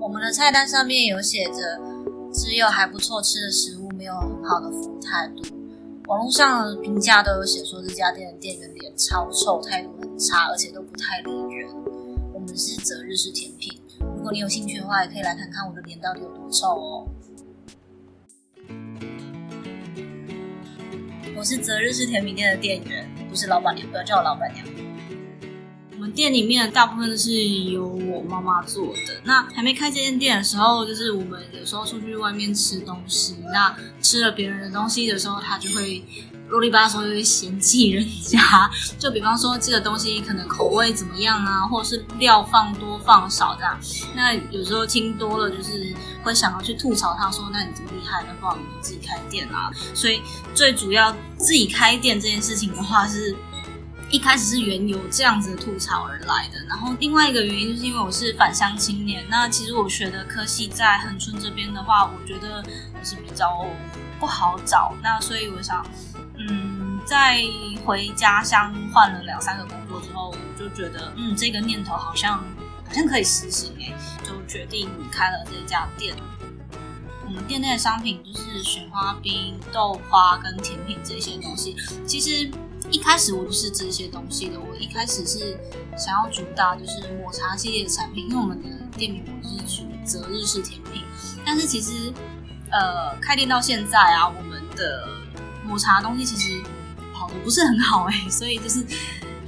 我们的菜单上面有写着，只有还不错吃的食物，没有很好的服务态度。网络上的评价都有写说，这家店的店员脸超臭，态度很差，而且都不太理人。我们是择日式甜品，如果你有兴趣的话，也可以来看看我的脸到底有多臭哦。我是择日式甜品店的店员，不是老板娘，不要叫我老板娘。店里面大部分都是由我妈妈做的。那还没开这间店的时候，就是我们有时候出去外面吃东西，那吃了别人的东西的时候，他就会。啰里吧嗦就会嫌弃人家，就比方说这个东西可能口味怎么样啊，或者是料放多放少这样。那有时候听多了，就是会想要去吐槽他说：“那你这么厉害，那不然你自己开店啊？”所以最主要自己开店这件事情的话，是一开始是缘由这样子吐槽而来的。然后另外一个原因就是因为我是返乡青年，那其实我学的科系在恒春这边的话，我觉得是比较不好找。那所以我想。嗯，在回家乡换了两三个工作之后，我就觉得，嗯，这个念头好像好像可以实行哎，就决定开了这家店。我们店内的商品就是雪花冰、豆花跟甜品这些东西。其实一开始我不是这些东西的，我一开始是想要主打就是抹茶系列的产品，因为我们的店名我是取择日式甜品。但是其实，呃，开店到现在啊，我们的抹茶东西其实跑得不是很好哎、所以就是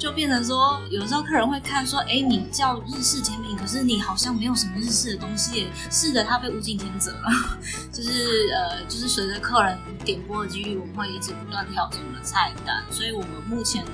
就变成说，有时候客人会看说，哎，你叫日式甜品，可是你好像没有什么日式的东西，是的，它被物尽天择了，就是呃，就是随着客人点播的几率，我们会一直不断调整我们的菜单，所以我们目前呢，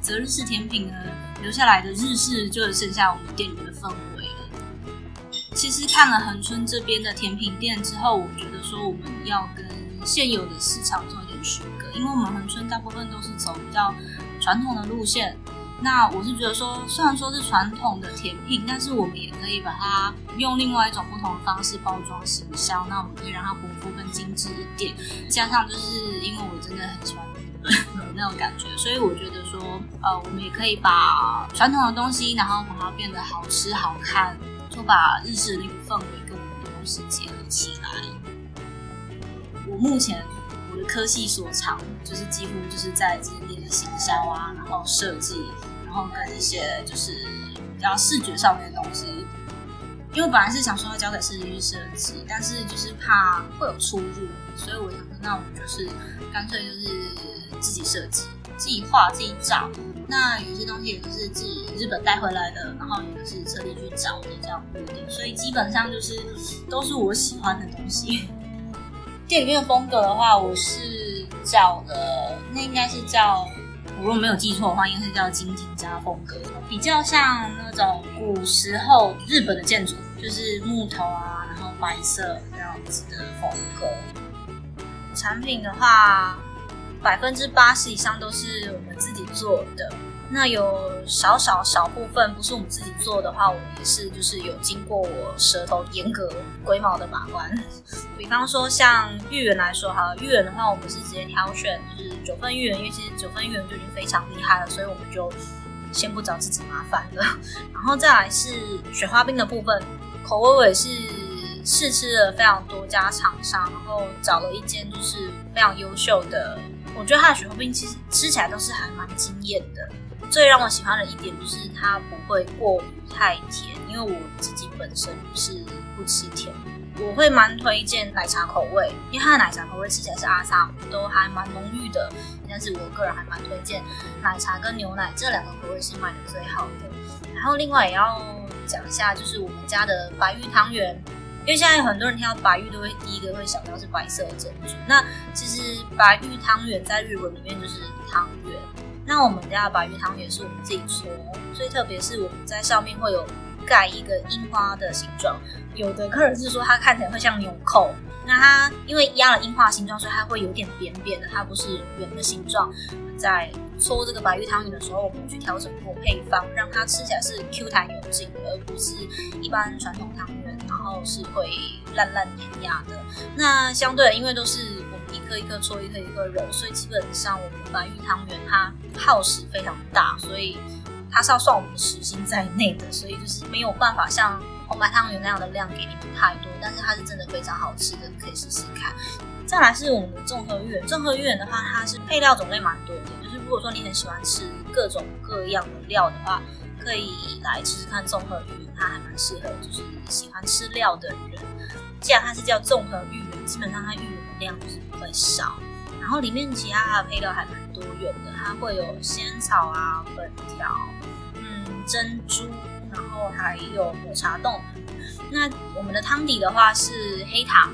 择日式甜品呢留下来的日式就剩下我们店里面的氛围了。其实看了恒春这边的甜品店之后，我觉得说我们要跟现有的市场做一点区隔，因为我们恒春大部分都是走比较传统的路线。那我是觉得说，虽然说是传统的甜品，但是我们也可以把它用另外一种不同的方式包装行销。那我们可以让它丰富更精致一点，加上就是因为我真的很喜欢日本的那种感觉，所以我觉得说，呃，我们也可以把传统的东西，然后把它变得好吃好看，就把日式的那个氛围跟我们的东西结合起来。我目前我的科系所长就是几乎就是在这边的行销啊，然后设计，然后跟一些就是比较视觉上面的东西。因为本来是想说要交给设计师设计，但是就是怕会有出入，所以我想说，那我们就是干脆就是自己设计、自己画、自己找。那有些东西也是自己日本带回来的，然后也是特地去找的这样不一定。所以基本上就是都是我喜欢的东西。店里面的风格的话，我是找的，那应该是叫，如果没有记错的话，应该是叫金井家风格，比较像那种古时候日本的建筑，就是木头啊，然后白色这样子的风格。产品的话，百分之八十以上都是我们自己做的。那有少少少部分不是我们自己做的话，我们也是就是有经过我舌头严格龟毛的把关。比方说像芋圆来说哈，芋圆的话我们是直接挑选就是九份芋圆，因为其实九份芋圆就已经非常厉害了，所以我们就先不找自己麻烦了。然后再来是雪花冰的部分，口味我也是试吃了非常多家厂商，然后找了一间就是非常优秀的，我觉得它的雪花冰其实吃起来都是还蛮惊艳的。最让我喜欢的一点就是它不会过于太甜，因为我自己本身是不吃甜，我会蛮推荐奶茶口味，因为它的奶茶口味吃起来是阿萨姆，都还蛮浓郁的。但是我个人还蛮推荐奶茶跟牛奶这两个口味是卖的最好的。然后另外也要讲一下，就是我们家的白玉汤圆，因为现在很多人听到白玉都会第一个会想到是白色的珍珠，那其实白玉汤圆在日文里面就是汤圆。那我们家的白玉汤圆是我们自己搓，最特别是我们在上面会有盖一个樱花的形状。有的客人是说它看起来会像纽扣，那它因为压了樱花形状，所以它会有点扁扁的，它不是圆的形状。在搓这个白玉汤圆的时候，我们去调整过配方，让它吃起来是 Q 弹有劲，而不是一般传统汤圆，然后是会烂烂黏压的。那相对的，因为都是。一颗一颗搓，一颗一颗揉，所以基本上我们白玉汤圆它耗时非常大，所以它是要算我们的时薪在内的，所以就是没有办法像红白汤圆那样的量给你们太多，但是它是真的非常好吃的，可以试试看。再来是我们的综合芋圆，综合芋圆的话，它是配料种类蛮多的，就是如果说你很喜欢吃各种各样的料的话，可以来吃吃看综合芋圆，它还蛮适合就是喜欢吃料的人。既然它是叫综合芋圆，基本上它芋圆量就是不会少，然后里面其他的配料还蛮多元的，它会有仙草啊、粉条、嗯、珍珠，然后还有抹茶冻。那我们的汤底的话是黑糖。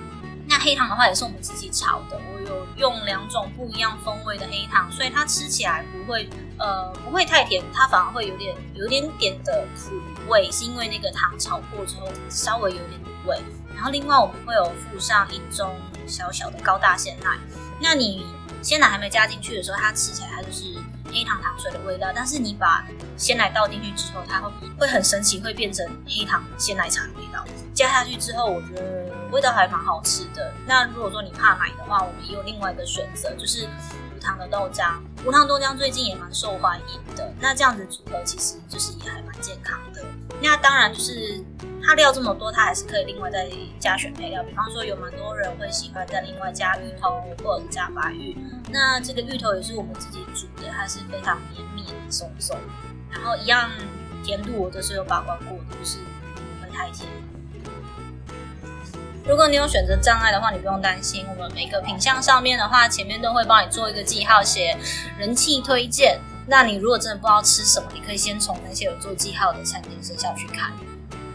那黑糖的话也是我们自己炒的，我有用两种不一样风味的黑糖，所以它吃起来不会呃不会太甜，它反而会有点有点点的苦味，是因为那个糖炒过之后稍微有点苦味。然后另外我们会有附上一盅小小的高大鲜奶，那你鲜奶还没加进去的时候，它吃起来它就是黑糖糖水的味道，但是你把鲜奶倒进去之后，它会会很神奇，会变成黑糖鲜奶茶的味道。加下去之后，我觉得。味道还蛮好吃的。那如果说你怕奶的话，我们也有另外一个选择，就是无糖的豆浆。无糖豆浆最近也蛮受欢迎的。那这样子组合其实就是也还蛮健康的。那当然就是它料这么多，它还是可以另外再加选配料。比方说有蛮多人会喜欢再另外加芋头或者是加白芋。那这个芋头也是我们自己煮的，它是非常绵密松松。然后一样甜度我都是有把关过的，就是不会太甜。如果你有选择障碍的话，你不用担心。我们每个品相上面的话，前面都会帮你做一个记号，写人气推荐。那你如果真的不知道吃什么，你可以先从那些有做记号的餐厅生肖去看。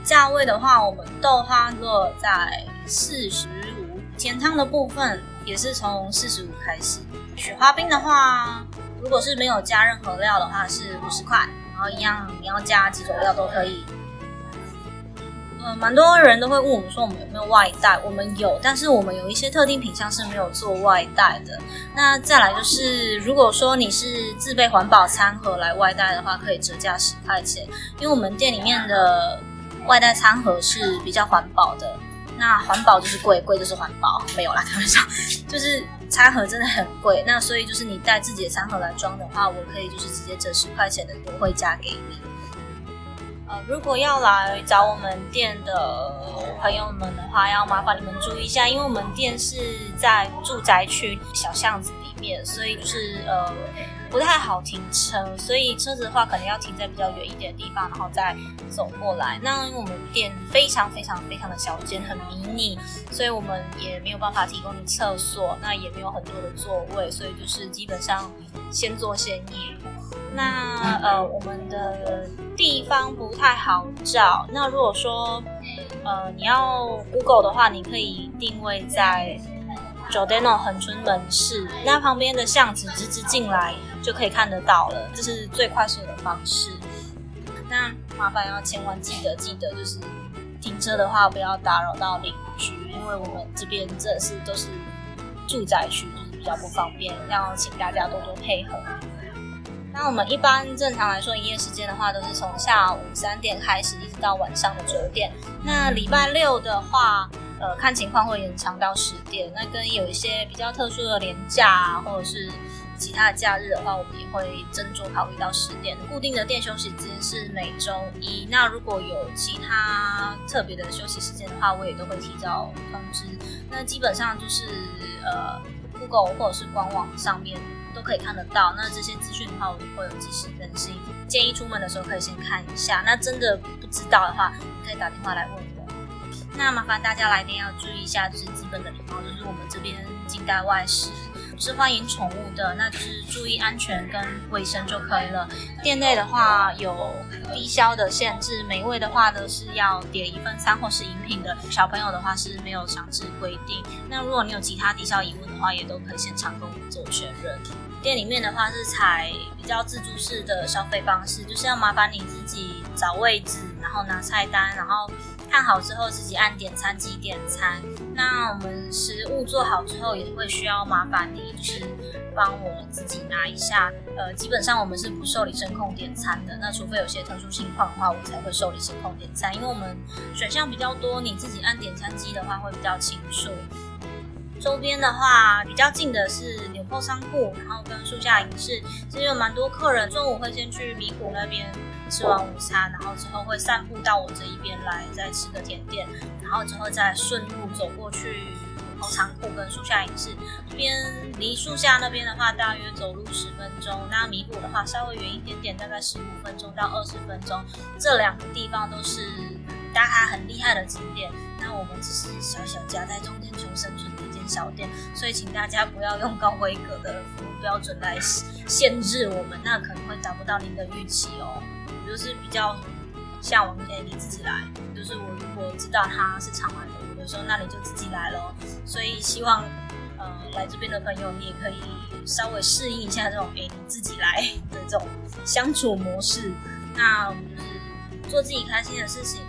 价位的话，我们豆花落在四十五，甜汤的部分也是从四十五开始。雪花冰的话，如果是没有加任何料的话是五十块，然后一样你要加几种料都可以。呃，蛮多人都会问我们说，我们有没有外带？我们有，但是我们有一些特定品项是没有做外带的。那再来就是，如果说你是自备环保餐盒来外带的话，可以折价十块钱，因为我们店里面的外带餐盒是比较环保的。那环保就是贵，贵就是环保，没有啦，开玩笑，就是餐盒真的很贵。那所以就是你带自己的餐盒来装的话，我可以就是直接折十块钱的优惠价给你。呃，如果要来找我们店的朋友们的话，要麻烦你们注意一下，因为我们店是在住宅区小巷子所以就是呃不太好停车，所以车子的话可能要停在比较远一点的地方，然后再走过来。那因为我们店非常非常非常的小间，很迷你，所以我们也没有办法提供你厕所，那也没有很多的座位，所以就是基本上先做先赢。那呃，我们的地方不太好找。那如果说呃你要 Google 的话，你可以定位在 Giordano 恒春门市，那旁边的巷子直直进来就可以看得到了，这是最快速的方式。那麻烦要千万记得记得，就是停车的话不要打扰到邻居，因为我们这边这是都是住宅区，就是比较不方便，要请大家多多配合。那我们一般正常来说，营业时间的话，都是从下午三点开始，一直到晚上的九点。那礼拜六的话，呃，看情况会延长到十点。那跟有一些比较特殊的年假啊，或者是其他的假日的话，我们也会斟酌考虑到十点。固定的店休息时间是每周一。那如果有其他特别的休息时间的话，我也都会提早通知。那基本上就是呃，Google 或者是官网上面。都可以看得到，那这些资讯的话，我们会有及时更新。建议出门的时候可以先看一下。那真的不知道的话，可以打电话来问我。那麻烦大家来电要注意一下，就是基本的礼貌，就是我们这边禁带外食，是欢迎宠物的，那就是注意安全跟卫生就可以了。店内的话有低消的限制，每位的话都是要点一份餐或是饮品的。小朋友的话是没有强制规定。那如果你有其他低消疑问的话，也都可以现场跟我们做确认。店里面的话是采比较自助式的消费方式，就是要麻烦你自己找位置，然后拿菜单，然后。看好之后自己按点餐机点餐。那我们食物做好之后，也会需要麻烦你，就是帮我自己拿一下。呃，基本上我们是不受理声控点餐的。那除非有些特殊情况的话，我才会受理声控点餐，因为我们选项比较多，你自己按点餐机的话会比较清楚。周边的话，比较近的是纽扣仓库，然后跟树下影视，其实有蛮多客人中午会先去米谷那边吃完午餐，然后之后会散步到我这一边来，再吃个甜点，然后之后再顺路走过去。仓库跟树下影视这边离树下那边的话，大约走路十分钟。那米谷的话，稍微远一点点，大概十五分钟到二十分钟。这两个地方都是打卡很厉害的景点。那我们只是小小夹在中间求生存小店，所以请大家不要用高规格的服务标准来限制我们，那可能会达不到您的预期哦。就是比较向往可以你自己来，就是我如果知道他是常来的。有时候那你就自己来咯，所以希望呃来这边的朋友，你也可以稍微适应一下这种哎你自己来的这种相处模式。那我们就是做自己开心的事情。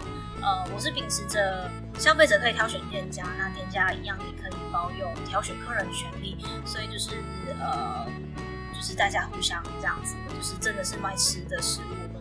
呃，我是秉持着消费者可以挑选店家，那店家一样也可以保有挑选客人的权利。所以就是呃就是大家互相这样子，就是真的是卖吃的食物，